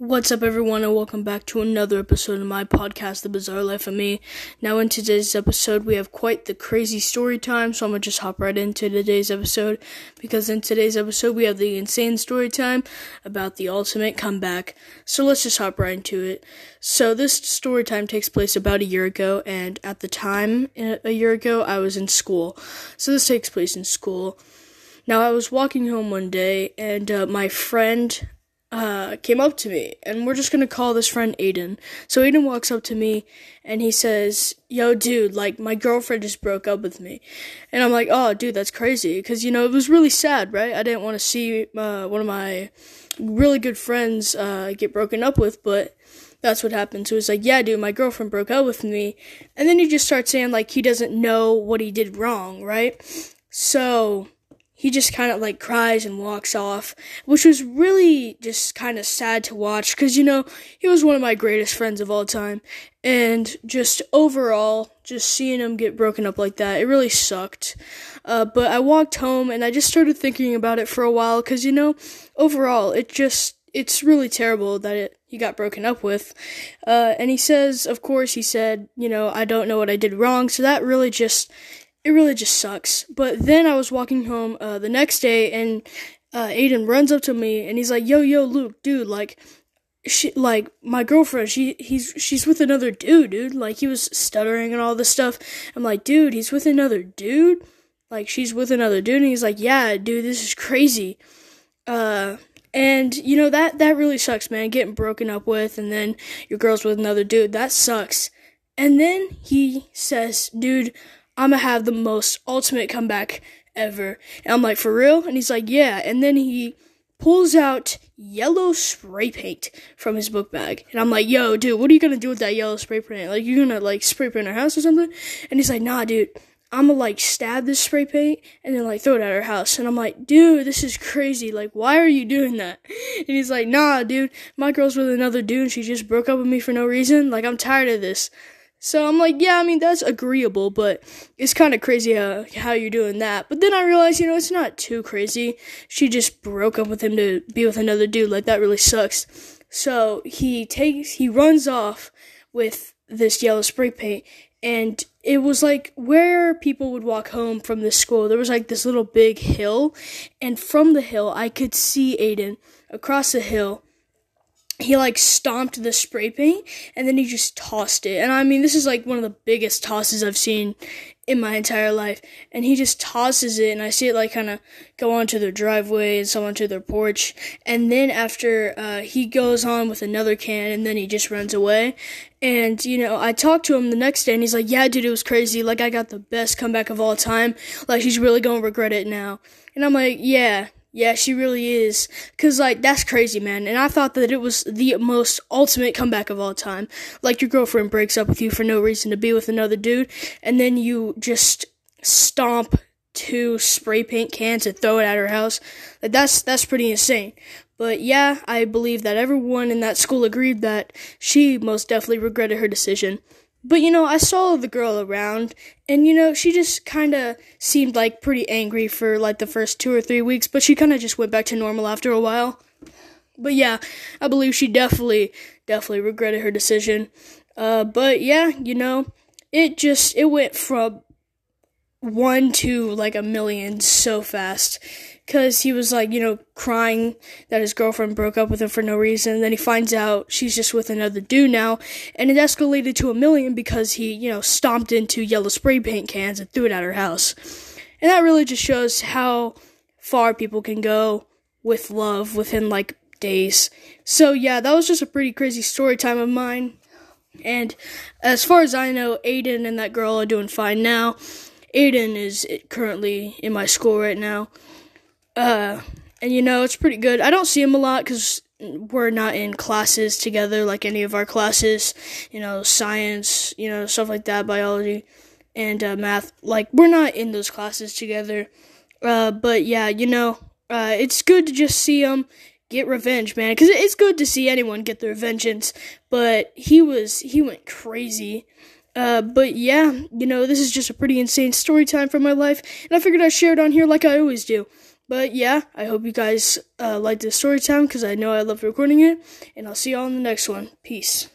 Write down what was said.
What's up, everyone, and welcome back to another episode of my podcast, The Bizarre Life of Me. Now, in today's episode, we have quite the crazy story time, so I'm gonna just hop right into today's episode because in today's episode, we have the insane story time about the ultimate comeback. So let's just hop right into it. So, this story time takes place about a year ago, and at the time, a year ago, I was in school. So, this takes place in school. Now, I was walking home one day, and uh, my friend uh, came up to me, and we're just gonna call this friend Aiden. So Aiden walks up to me, and he says, "Yo, dude, like my girlfriend just broke up with me," and I'm like, "Oh, dude, that's crazy," because you know it was really sad, right? I didn't want to see uh, one of my really good friends uh, get broken up with, but that's what happened. So he's like, yeah, dude, my girlfriend broke up with me. And then he just starts saying like he doesn't know what he did wrong, right? So he just kind of like cries and walks off, which was really just kind of sad to watch because, you know, he was one of my greatest friends of all time. And just overall, just seeing him get broken up like that, it really sucked. Uh, but I walked home and I just started thinking about it for a while because, you know, overall, it just, it's really terrible that it, he got broken up with. Uh, and he says, of course, he said, you know, I don't know what I did wrong. So that really just, it really just sucks. But then I was walking home uh, the next day, and uh, Aiden runs up to me and he's like, "Yo, yo, Luke, dude, like." She like my girlfriend. She he's she's with another dude, dude. Like he was stuttering and all this stuff. I'm like, dude, he's with another dude. Like she's with another dude, and he's like, yeah, dude, this is crazy. Uh, and you know that that really sucks, man. Getting broken up with, and then your girl's with another dude. That sucks. And then he says, dude, I'm gonna have the most ultimate comeback ever. And I'm like, for real? And he's like, yeah. And then he pulls out yellow spray paint from his book bag. And I'm like, yo, dude, what are you gonna do with that yellow spray paint? Like, you're gonna, like, spray paint our house or something? And he's like, nah, dude. I'm gonna like stab this spray paint and then like throw it at our house. And I'm like, dude, this is crazy. Like, why are you doing that? And he's like, nah, dude, my girl's with another dude and she just broke up with me for no reason. Like, I'm tired of this. So I'm like, yeah, I mean, that's agreeable, but it's kind of crazy how, how you're doing that. But then I realized, you know, it's not too crazy. She just broke up with him to be with another dude. Like, that really sucks. So he takes, he runs off with this yellow spray paint, and it was like where people would walk home from the school. There was like this little big hill, and from the hill, I could see Aiden across the hill he like stomped the spray paint and then he just tossed it. And I mean, this is like one of the biggest tosses I've seen in my entire life. And he just tosses it, and I see it like kind of go onto their driveway and some onto their porch. And then after uh, he goes on with another can, and then he just runs away. And you know, I talked to him the next day, and he's like, "Yeah, dude, it was crazy. Like, I got the best comeback of all time. Like, he's really gonna regret it now." And I'm like, "Yeah." Yeah, she really is. Cause like that's crazy, man. And I thought that it was the most ultimate comeback of all time. Like your girlfriend breaks up with you for no reason to be with another dude, and then you just stomp two spray paint cans and throw it at her house. Like that's that's pretty insane. But yeah, I believe that everyone in that school agreed that she most definitely regretted her decision. But you know, I saw the girl around, and you know, she just kind of seemed like pretty angry for like the first two or three weeks, but she kind of just went back to normal after a while. But yeah, I believe she definitely, definitely regretted her decision. Uh, but yeah, you know, it just it went from one to like a million so fast because he was like, you know, crying that his girlfriend broke up with him for no reason. And then he finds out she's just with another dude now, and it escalated to a million because he, you know, stomped into yellow spray paint cans and threw it at her house. And that really just shows how far people can go with love within like days. So yeah, that was just a pretty crazy story time of mine. And as far as I know, Aiden and that girl are doing fine now. Aiden is currently in my school right now. Uh, and you know, it's pretty good. I don't see him a lot because we're not in classes together like any of our classes, you know, science, you know, stuff like that, biology and uh, math. Like, we're not in those classes together. Uh, but yeah, you know, uh, it's good to just see him get revenge, man, because it's good to see anyone get their vengeance. But he was, he went crazy. Uh, but yeah, you know, this is just a pretty insane story time from my life, and I figured I'd share it on here like I always do. But yeah, I hope you guys uh, liked this story time because I know I love recording it, and I'll see y'all in the next one. Peace.